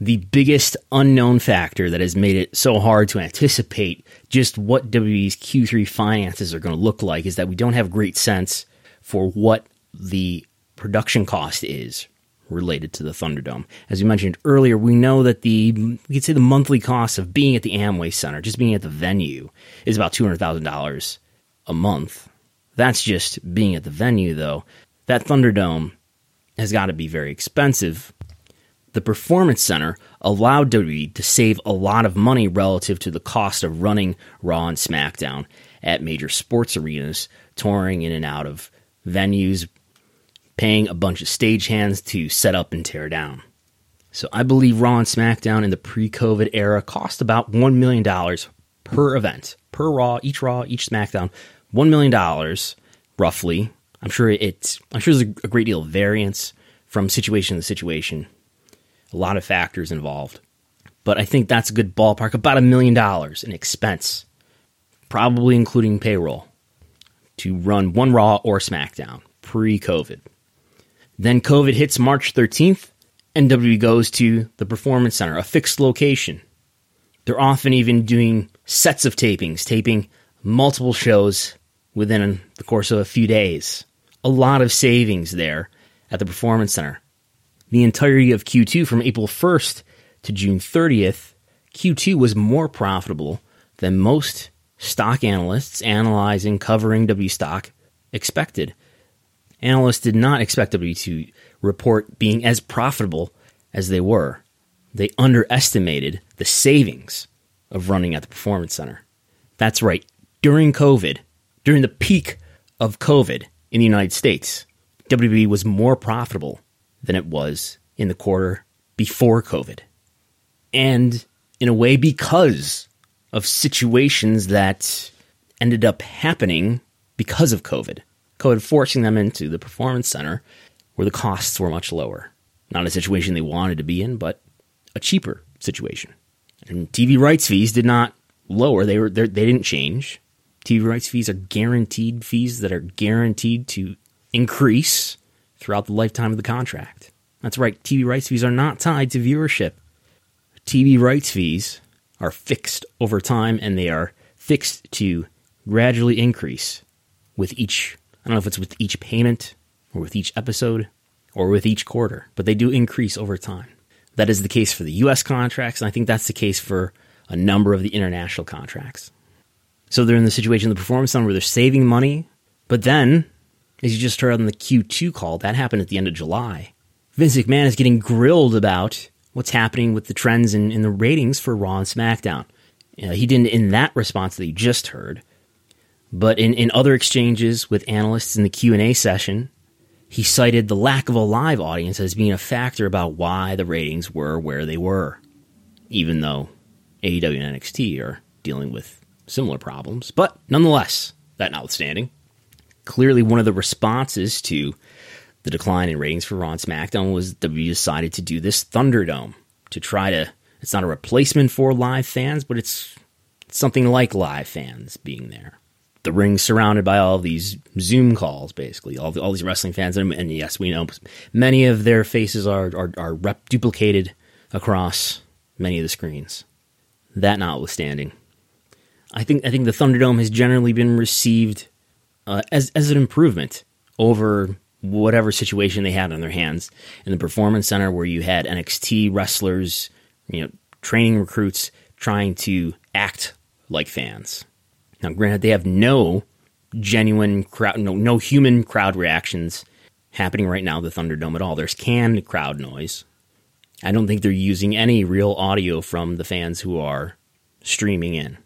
The biggest unknown factor that has made it so hard to anticipate just what WWE's Q3 finances are going to look like is that we don't have great sense for what the production cost is related to the Thunderdome. As you mentioned earlier, we know that the we could say the monthly cost of being at the Amway Center, just being at the venue, is about two hundred thousand dollars a month. That's just being at the venue, though. That Thunderdome has got to be very expensive. The Performance Center allowed WWE to save a lot of money relative to the cost of running Raw and SmackDown at major sports arenas, touring in and out of venues, paying a bunch of stagehands to set up and tear down. So I believe Raw and SmackDown in the pre-COVID era cost about $1 million per event, per Raw, each Raw, each SmackDown, $1 million roughly. I'm sure it's, I'm sure there's a great deal of variance from situation to situation. A lot of factors involved. But I think that's a good ballpark, about a million dollars in expense, probably including payroll, to run one Raw or SmackDown pre COVID. Then COVID hits March 13th, and WWE goes to the Performance Center, a fixed location. They're often even doing sets of tapings, taping multiple shows within the course of a few days. A lot of savings there at the Performance Center. The entirety of Q2 from April 1st to June 30th, Q2 was more profitable than most stock analysts analyzing covering W stock expected analysts did not expect W to report being as profitable as they were. They underestimated the savings of running at the Performance Center. That's right. During COVID, during the peak of COVID in the United States, WWE was more profitable than it was in the quarter before COVID. And in a way, because of situations that ended up happening because of COVID. COVID forcing them into the performance center where the costs were much lower. Not a situation they wanted to be in, but a cheaper situation. And TV rights fees did not lower; they were they didn't change. TV rights fees are guaranteed fees that are guaranteed to increase throughout the lifetime of the contract. That's right, TV rights fees are not tied to viewership. TV rights fees are fixed over time and they are fixed to gradually increase with each I don't know if it's with each payment or with each episode or with each quarter, but they do increase over time. That is the case for the US contracts, and I think that's the case for a number of the international contracts. So they're in the situation of the performance center where they're saving money, but then, as you just heard on the Q2 call, that happened at the end of July. Vince McMahon is getting grilled about what's happening with the trends in, in the ratings for Raw and SmackDown. Uh, he didn't in that response that you just heard, but in, in other exchanges with analysts in the Q&A session, he cited the lack of a live audience as being a factor about why the ratings were where they were, even though AEW and NXT are dealing with similar problems. But nonetheless, that notwithstanding, clearly one of the responses to the decline in ratings for Raw and SmackDown was WWE decided to do this Thunderdome to try to. It's not a replacement for live fans, but it's something like live fans being there the ring surrounded by all these Zoom calls, basically all, all these wrestling fans, and, and, yes, we know many of their faces are are, are rep- duplicated across many of the screens. That notwithstanding, I think I think the Thunderdome has generally been received uh, as as an improvement over whatever situation they had on their hands in the performance center, where you had NXT wrestlers, you know, training recruits trying to act like fans now, granted, they have no genuine crowd, no, no human crowd reactions happening right now, the Thunderdome at all. There's canned crowd noise. I don't think they're using any real audio from the fans who are streaming in.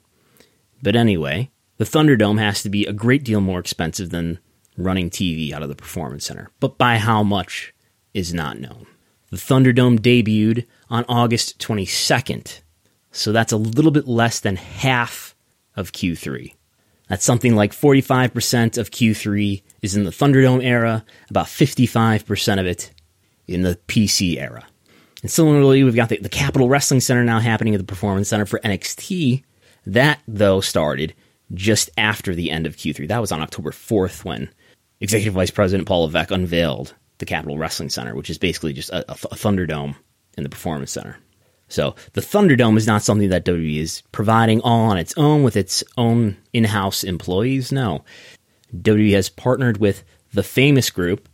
But anyway, the Thunderdome has to be a great deal more expensive than running TV out of the Performance Center. But by how much is not known. The Thunderdome debuted on August 22nd, so that's a little bit less than half of Q3. That's something like 45% of Q3 is in the Thunderdome era, about 55% of it in the PC era. And similarly, we've got the, the Capitol Wrestling Center now happening at the Performance Center for NXT. That, though, started just after the end of Q3. That was on October 4th when Executive Vice President Paul Levesque unveiled the Capitol Wrestling Center, which is basically just a, a, a Thunderdome in the Performance Center. So the Thunderdome is not something that WWE is providing all on its own with its own in-house employees. No, WWE has partnered with the Famous Group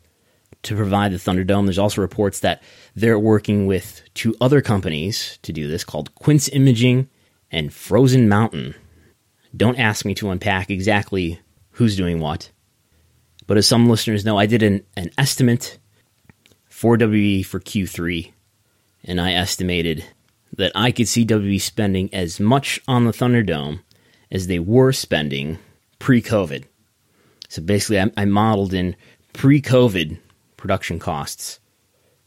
to provide the Thunderdome. There's also reports that they're working with two other companies to do this called Quince Imaging and Frozen Mountain. Don't ask me to unpack exactly who's doing what. But as some listeners know, I did an, an estimate for WWE for Q3, and I estimated that I could see WWE spending as much on the Thunderdome as they were spending pre COVID. So basically, I, I modeled in pre COVID production costs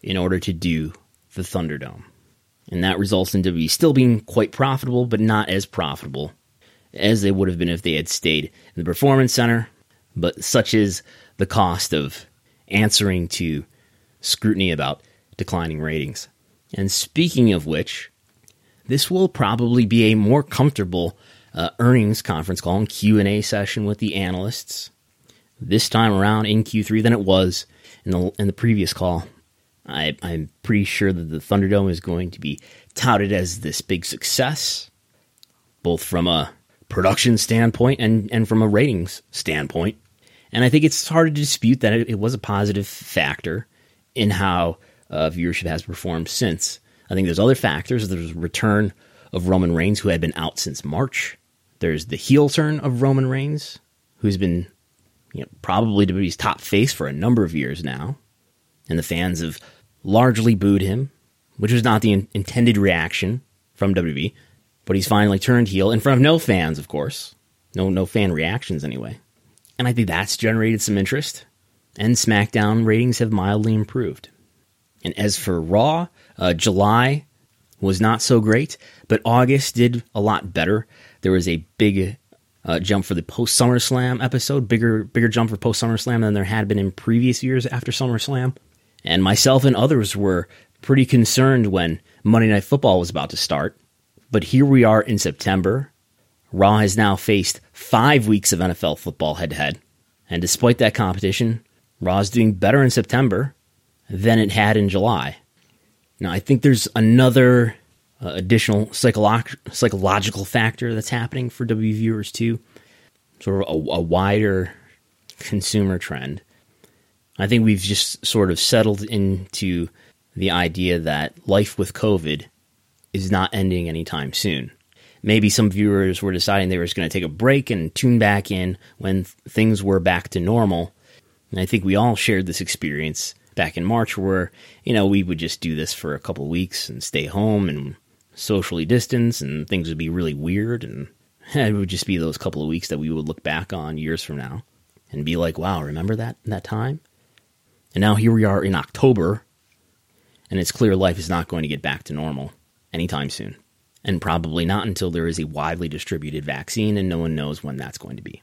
in order to do the Thunderdome. And that results in WWE still being quite profitable, but not as profitable as they would have been if they had stayed in the Performance Center. But such is the cost of answering to scrutiny about declining ratings. And speaking of which, this will probably be a more comfortable uh, earnings conference call and Q&A session with the analysts this time around in Q3 than it was in the in the previous call. I, I'm pretty sure that the Thunderdome is going to be touted as this big success, both from a production standpoint and, and from a ratings standpoint. And I think it's hard to dispute that it, it was a positive factor in how uh, viewership has performed since. I think there's other factors. There's return of Roman Reigns, who had been out since March. There's the heel turn of Roman Reigns, who's been you know, probably WWE's top face for a number of years now, and the fans have largely booed him, which was not the in- intended reaction from WWE. But he's finally turned heel in front of no fans, of course, no no fan reactions anyway, and I think that's generated some interest. And SmackDown ratings have mildly improved. And as for Raw, uh, July was not so great, but August did a lot better. There was a big uh, jump for the post SummerSlam episode, bigger bigger jump for post SummerSlam than there had been in previous years after SummerSlam. And myself and others were pretty concerned when Monday Night Football was about to start. But here we are in September. Raw has now faced five weeks of NFL football head to head. And despite that competition, Raw is doing better in September than it had in July. Now, I think there's another uh, additional psycholo- psychological factor that's happening for W viewers too, sort of a, a wider consumer trend. I think we've just sort of settled into the idea that life with COVID is not ending anytime soon. Maybe some viewers were deciding they were just going to take a break and tune back in when th- things were back to normal. And I think we all shared this experience back in March where, you know, we would just do this for a couple weeks and stay home and socially distance and things would be really weird and it would just be those couple of weeks that we would look back on years from now and be like, wow, remember that that time? And now here we are in October and it's clear life is not going to get back to normal anytime soon. And probably not until there is a widely distributed vaccine and no one knows when that's going to be.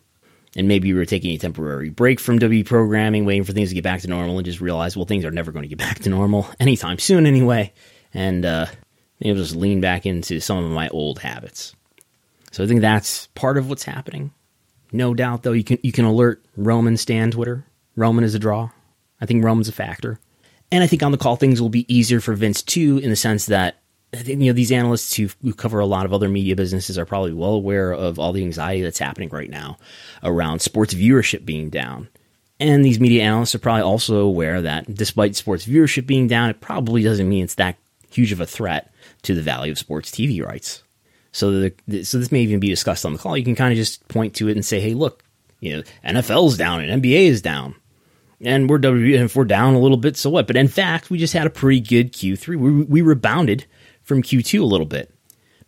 And maybe we were taking a temporary break from W programming, waiting for things to get back to normal, and just realized, well, things are never going to get back to normal anytime soon anyway. And uh, Maybe I'll just lean back into some of my old habits. So I think that's part of what's happening. No doubt, though, you can you can alert Roman Stan Twitter. Roman is a draw. I think Roman's a factor, and I think on the call things will be easier for Vince too, in the sense that you know these analysts who, who cover a lot of other media businesses are probably well aware of all the anxiety that's happening right now around sports viewership being down. And these media analysts are probably also aware that despite sports viewership being down, it probably doesn't mean it's that huge of a threat to the value of sports TV rights. So, the, so this may even be discussed on the call. You can kind of just point to it and say, "Hey, look, you know, NFL's down and NBA is down, and we're if we're down a little bit, so what?" But in fact, we just had a pretty good Q3. We, we rebounded from Q2 a little bit.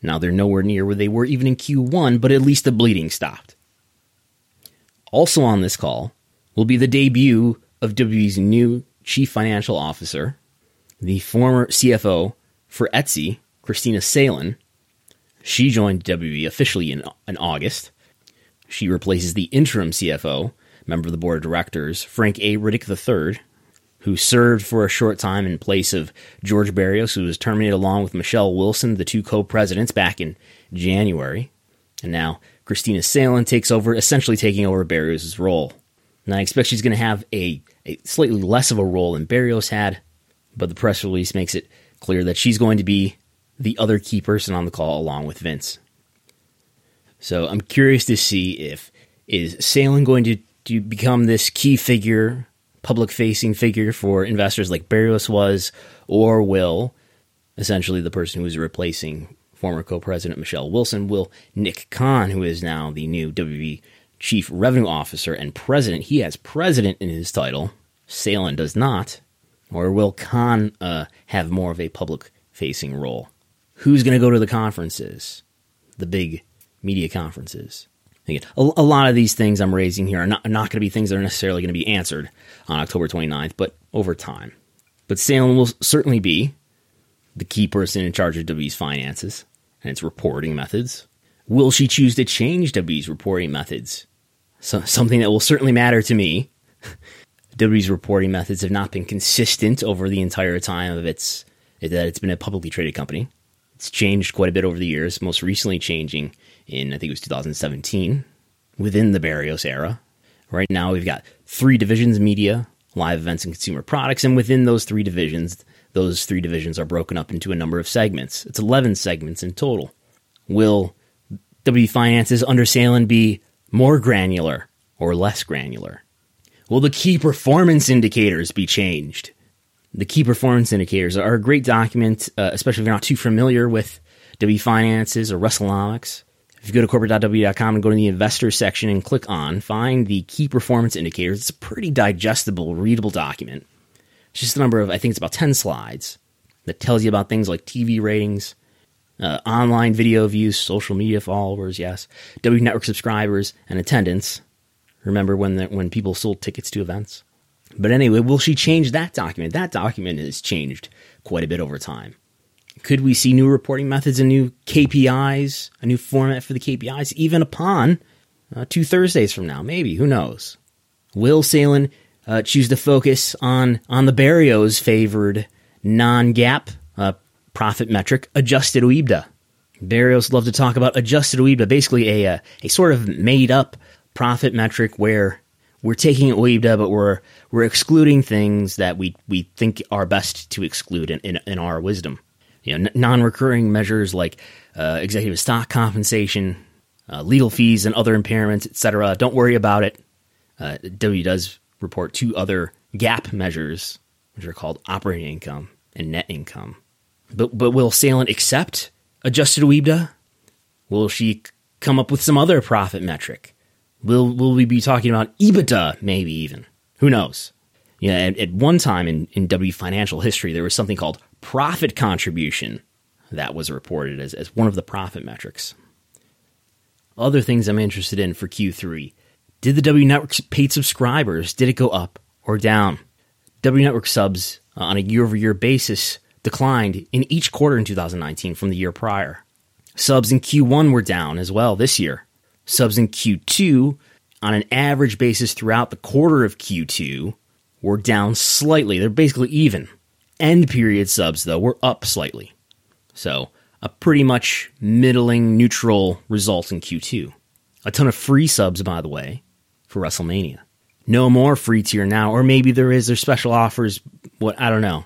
Now they're nowhere near where they were even in Q1, but at least the bleeding stopped. Also on this call will be the debut of WWE's new chief financial officer, the former CFO for Etsy, Kristina Salen. She joined WWE officially in, in August. She replaces the interim CFO, member of the board of directors, Frank A. Riddick III, who served for a short time in place of George Barrios, who was terminated along with Michelle Wilson, the two co presidents, back in January. And now Kristina Salen takes over, essentially taking over Barrios' role. And I expect she's going to have a, a slightly less of a role than Barrios had, but the press release makes it clear that she's going to be the other key person on the call along with Vince. So I'm curious to see if is Salen going to, to become this key figure, public facing figure for investors like Barrios was, or will essentially the person who is replacing former co-president Michelle Wilson, will Nick Khan, who is now the new WB chief revenue officer and president, he has president in his title. Salen does not. Or will Kahn uh, have more of a public facing role? Who's going to go to the conferences? The big media conferences. A, a lot of these things I'm raising here are not, not going to be things that are necessarily going to be answered on October 29th, but over time. But Salen will certainly be the key person in charge of WB's finances and its reporting methods. Will she choose to change WB's reporting methods? So, something that will certainly matter to me. WB's reporting methods have not been consistent over the entire time of its that it's been a publicly traded company. It's changed quite a bit over the years, most recently changing in I think it was 2017 within the Barrios era. Right now we've got three divisions: media, live events, and consumer products, and within those three divisions, those three divisions are broken up into a number of segments. It's 11 segments in total. Will WB Finances under Salen be more granular or less granular? Will the key performance indicators be changed? The key performance indicators are a great document, uh, especially if you're not too familiar with WB Finances or Wrestlenomics. If you go to corporate.w.com and go to the investor section and click on, find the key performance indicators. It's a pretty digestible, readable document. It's just a number of, I think it's about 10 slides that tells you about things like TV ratings, uh, online video views, social media followers, yes, W Network subscribers, and attendance. Remember when the, when people sold tickets to events? But anyway, will she change that document? That document has changed quite a bit over time. Could we see new reporting methods and new KPIs, a new format for the KPIs, even upon uh, two Thursdays from now? Maybe. Who knows? Will Salen uh, choose to focus on on the Barrios' favored non-GAAP uh, profit metric, adjusted OIBDA. Barrios love to talk about adjusted OIBDA, basically a, a, uh, a sort of made up profit metric where we're taking OIBDA, but we're we're excluding things that we we think are best to exclude in, in, in our wisdom. You know, n- non-recurring measures like uh, executive stock compensation, uh, legal fees, and other impairments, etc. Don't worry about it. Uh, W does report two other GAAP measures, which are called operating income and net income. But but will Salen accept adjusted OIBDA? Will she come up with some other profit metric? Will will we be talking about EBITDA maybe even? Who knows? Yeah, at, at one time in, in W financial history, there was something called profit contribution that was reported as, as one of the profit metrics. Other things I'm interested in for Q3 did the W Network's paid subscribers, did it go up or down? W Network subs uh, on a year over year basis declined in each quarter in 2019 from the year prior. Subs in Q1 were down as well this year. Subs in Q2, on an average basis throughout the quarter of Q2, were down slightly. They're basically even. End period subs, though, were up slightly. So, a pretty much middling neutral result in Q2. A ton of free subs, by the way for WrestleMania. No more free tier now, or maybe there is. There's special offers. What I don't know.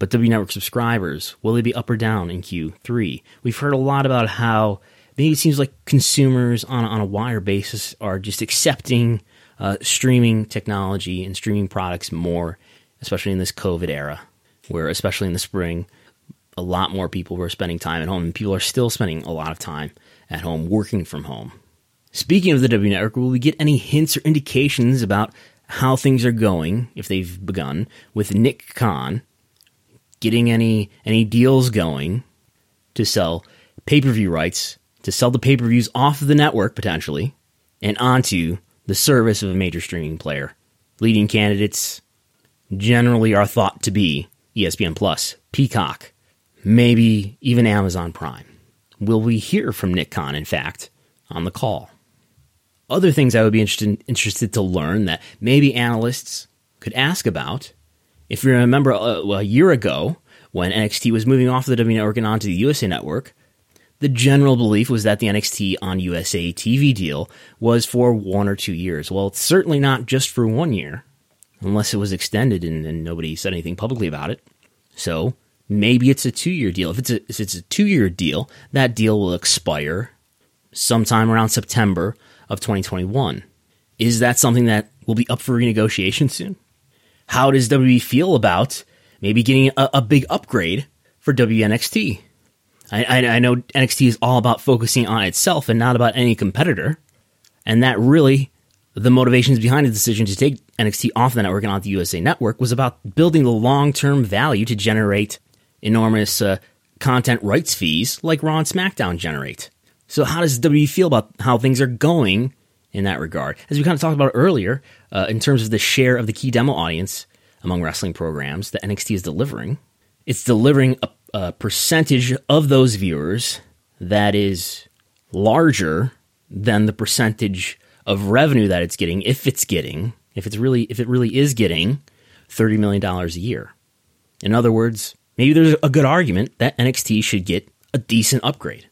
But W Network subscribers will they be up or down in Q3? We've heard a lot about how maybe it seems like consumers on on a wire basis are just accepting uh, streaming technology and streaming products more, especially in this COVID era, where especially in the spring, a lot more people were spending time at home, and people are still spending a lot of time at home working from home. Speaking of the W Network, will we get any hints or indications about how things are going, if they've begun, with Nick Khan getting any any deals going to sell pay per view rights, to sell the pay per views off of the network potentially, and onto the service of a major streaming player. Leading candidates generally are thought to be ESPN Plus, Peacock, maybe even Amazon Prime. Will we hear from Nick Khan, in fact, on the call? Other things I would be interested interested to learn that maybe analysts could ask about. If you remember a, uh, a year ago when NXT was moving off the W Network and onto the USA Network, the general belief was that the NXT on USA TV deal was for one or two years. Well, it's certainly not just for one year, unless it was extended and, and nobody said anything publicly about it. So maybe it's a two year deal. If it's a, if it's a two year deal, that deal will expire sometime around September of 2021. Is that something that will be up for renegotiation soon? How does WWE feel about maybe getting a, a big upgrade for WNXT? I, I, I know NXT is all about focusing on itself and not about any competitor. And that really, the motivations behind the decision to take NXT off the network and onto the USA Network was about building the long term value to generate enormous uh, content rights fees like Raw and SmackDown generate. So, how does WWE feel about how things are going in that regard? As we kind of talked about earlier, uh, in terms of the share of the key demo audience among wrestling programs that NXT is delivering, it's delivering a, a percentage of those viewers that is larger than the percentage of revenue that it's getting, if it's getting, if it's really, if it really is getting thirty million dollars a year. In other words, maybe there's a good argument that NXT should get a decent upgrade.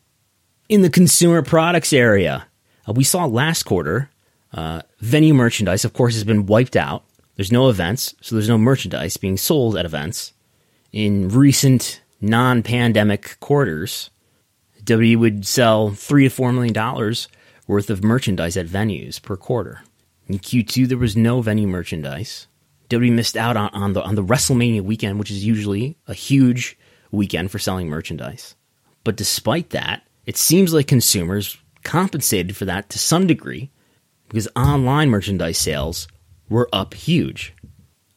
In the consumer products area, uh, we saw last quarter uh, venue merchandise, of course, has been wiped out. There's no events, so there's no merchandise being sold at events. In recent non pandemic quarters, WWE would sell three to four million dollars worth of merchandise at venues per quarter. In Q2, there was no venue merchandise. WWE missed out on, on the on the WrestleMania weekend, which is usually a huge weekend for selling merchandise. But despite that, it seems like consumers compensated for that to some degree because online merchandise sales were up huge.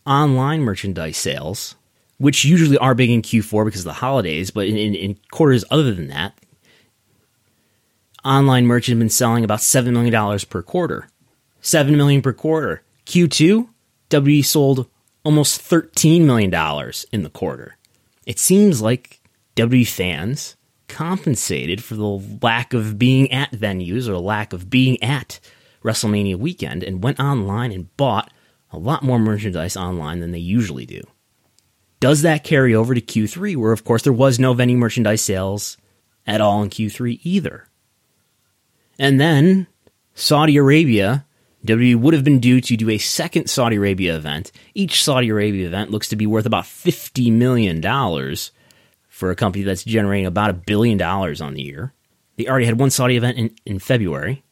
Online merchandise sales, which usually are big in Q4 because of the holidays, but in, in, in quarters other than that, online merch has been selling about $7 million per quarter. 7 million per quarter. Q2, W sold almost $13 million in the quarter. It seems like W fans compensated for the lack of being at venues or lack of being at WrestleMania weekend and went online and bought a lot more merchandise online than they usually do. Does that carry over to Q3, where of course there was no venue merchandise sales at all in Q3 either? And then Saudi Arabia, WWE would have been due to do a second Saudi Arabia event. Each Saudi Arabia event looks to be worth about $50 million for a company that's generating about a billion dollars on the year. They already had one Saudi event in, in February.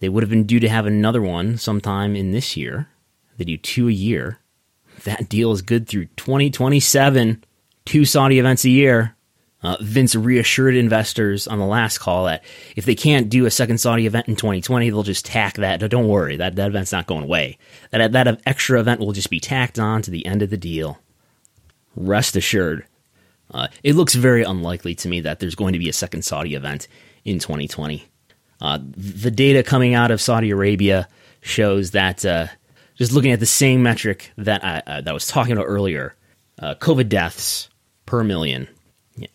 They would have been due to have another one sometime in this year. They do two a year. That deal is good through 2027. Two Saudi events a year. Uh, Vince reassured investors on the last call that if they can't do a second Saudi event in 2020, they'll just tack that. Don't worry, that, that event's not going away. That, that extra event will just be tacked on to the end of the deal. Rest assured. Uh, it looks very unlikely to me that there's going to be a second Saudi event in 2020. Uh, the data coming out of Saudi Arabia shows that uh, just looking at the same metric that I, uh, that I was talking about earlier, uh, COVID deaths per million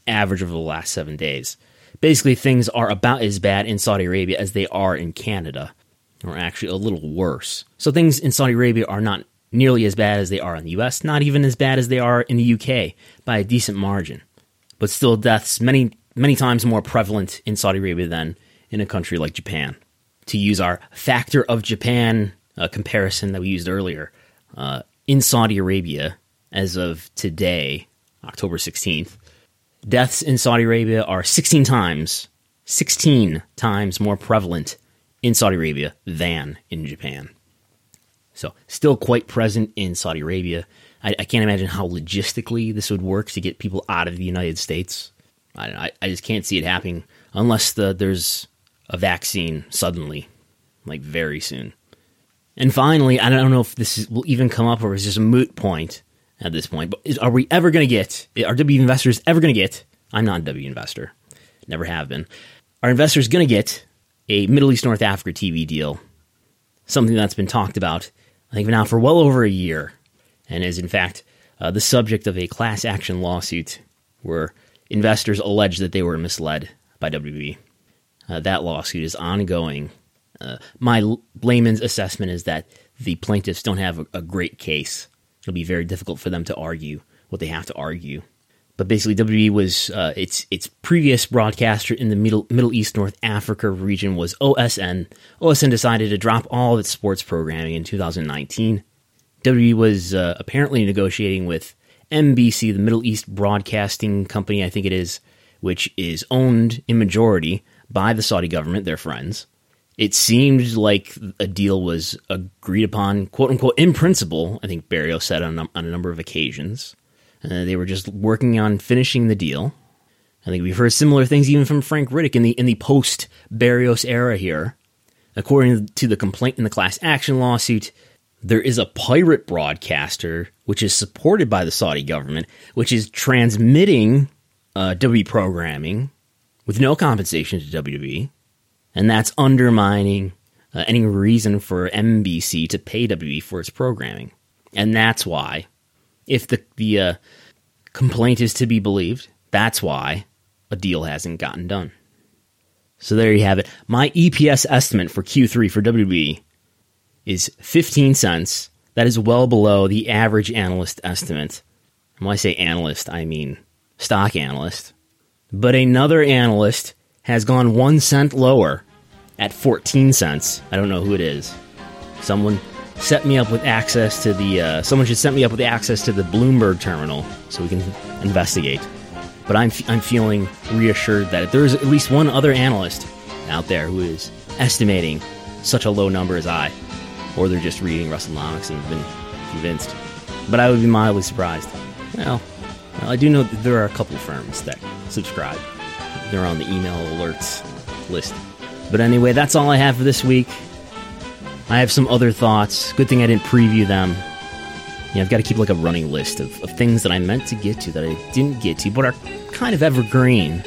average over the last seven days. Basically, things are about as bad in Saudi Arabia as they are in Canada, or actually a little worse. So things in Saudi Arabia are not nearly as bad as they are in the US, not even as bad as they are in the UK by a decent margin. But still, deaths many, many times more prevalent in Saudi Arabia than in a country like Japan. To use our factor of Japan uh, comparison that we used earlier, uh, in Saudi Arabia, as of today, October 16th, deaths in Saudi Arabia are 16 times, 16 times more prevalent in Saudi Arabia than in Japan. So, still quite present in Saudi Arabia. I, I can't imagine how logistically this would work to get people out of the United States. I, I just can't see it happening unless the, there's a vaccine suddenly, like very soon. And finally, I don't know if this is, will even come up or is just a moot point at this point. But is, are we ever going to get? Are W investors ever going to get? I'm not a W investor, never have been. Are investors going to get a Middle East North Africa TV deal? Something that's been talked about, I think, now for well over a year, and is in fact uh, the subject of a class action lawsuit where investors allege that they were misled by WB. Uh, that lawsuit is ongoing. Uh, my layman's assessment is that the plaintiffs don't have a, a great case It'll be very difficult for them to argue what they have to argue. but basically WWE was uh, its its previous broadcaster in the Middle Middle East North Africa region was OSN. OSN decided to drop all of its sports programming in 2019. WWE was uh, apparently negotiating with MBC, the Middle East Broadcasting Company, I think it is, which is owned in majority by the Saudi government, their friends. It seemed like a deal was agreed upon, quote unquote, in principle. I think Barrios said on, on a number of occasions. Uh, they were just working on finishing the deal. I think we've heard similar things even from Frank Riddick in the in the post Barrios era here. According to the complaint in the class action lawsuit, there is a pirate broadcaster which is supported by the Saudi government, which is transmitting uh, WWE programming with no compensation to WWE, and that's undermining uh, any reason for MBC to pay WWE for its programming. And that's why, if the the uh, complaint is to be believed, that's why a deal hasn't gotten done. So there you have it. My EPS estimate for Q3 for WWE is 15 cents. That is well below the average analyst estimate. And when I say analyst, I mean stock analyst. But another analyst has gone one cent lower at 14 cents. I don't know who it is. Someone set me up with access to the. Uh, someone should set me up with access to the Bloomberg terminal so we can investigate. But I'm I'm feeling reassured that there's at least one other analyst out there who is estimating such a low number as I, or they're just reading Wrestlenomics and have been convinced. But I would be mildly surprised. Well, well, I do know that there are a couple firms that subscribe. They're on the email alerts list. But anyway, that's all I have for this week. I have some other thoughts. Good thing I didn't preview them. You know, I've got to keep like a running list of, of things that I meant to get to that I didn't get to, but are kind of evergreen,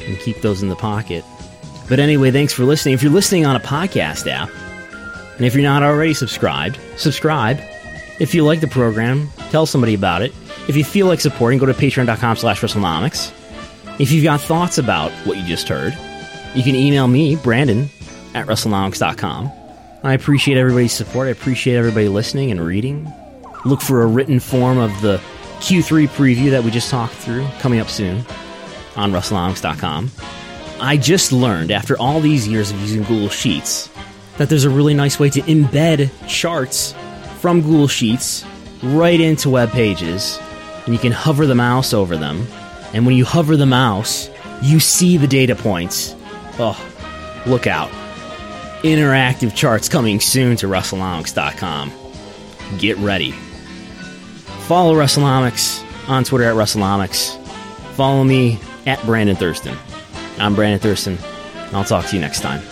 and keep those in the pocket. But anyway, thanks for listening. If you're listening on a podcast app, and if you're not already subscribed, subscribe. If you like the program, tell somebody about it. If you feel like supporting, go to patreon.com slash Wrestlenomics. If you've got thoughts about what you just heard, you can email me, Brandon, at Wrestlenomics.com. I appreciate everybody's support. I appreciate everybody listening and reading. Look for a written form of the Q3 preview that we just talked through coming up soon on Wrestlenomics.com. I just learned after all these years of using Google Sheets that there's a really nice way to embed charts from Google Sheets right into web pages, and you can hover the mouse over them. And when you hover the mouse, you see the data points. Oh, look out. Interactive charts coming soon to Wrestlenomics.com. Get ready. Follow Wrestlenomics on Twitter at Wrestlenomics. Follow me at Brandon Thurston. I'm Brandon Thurston. I'll talk to you next time.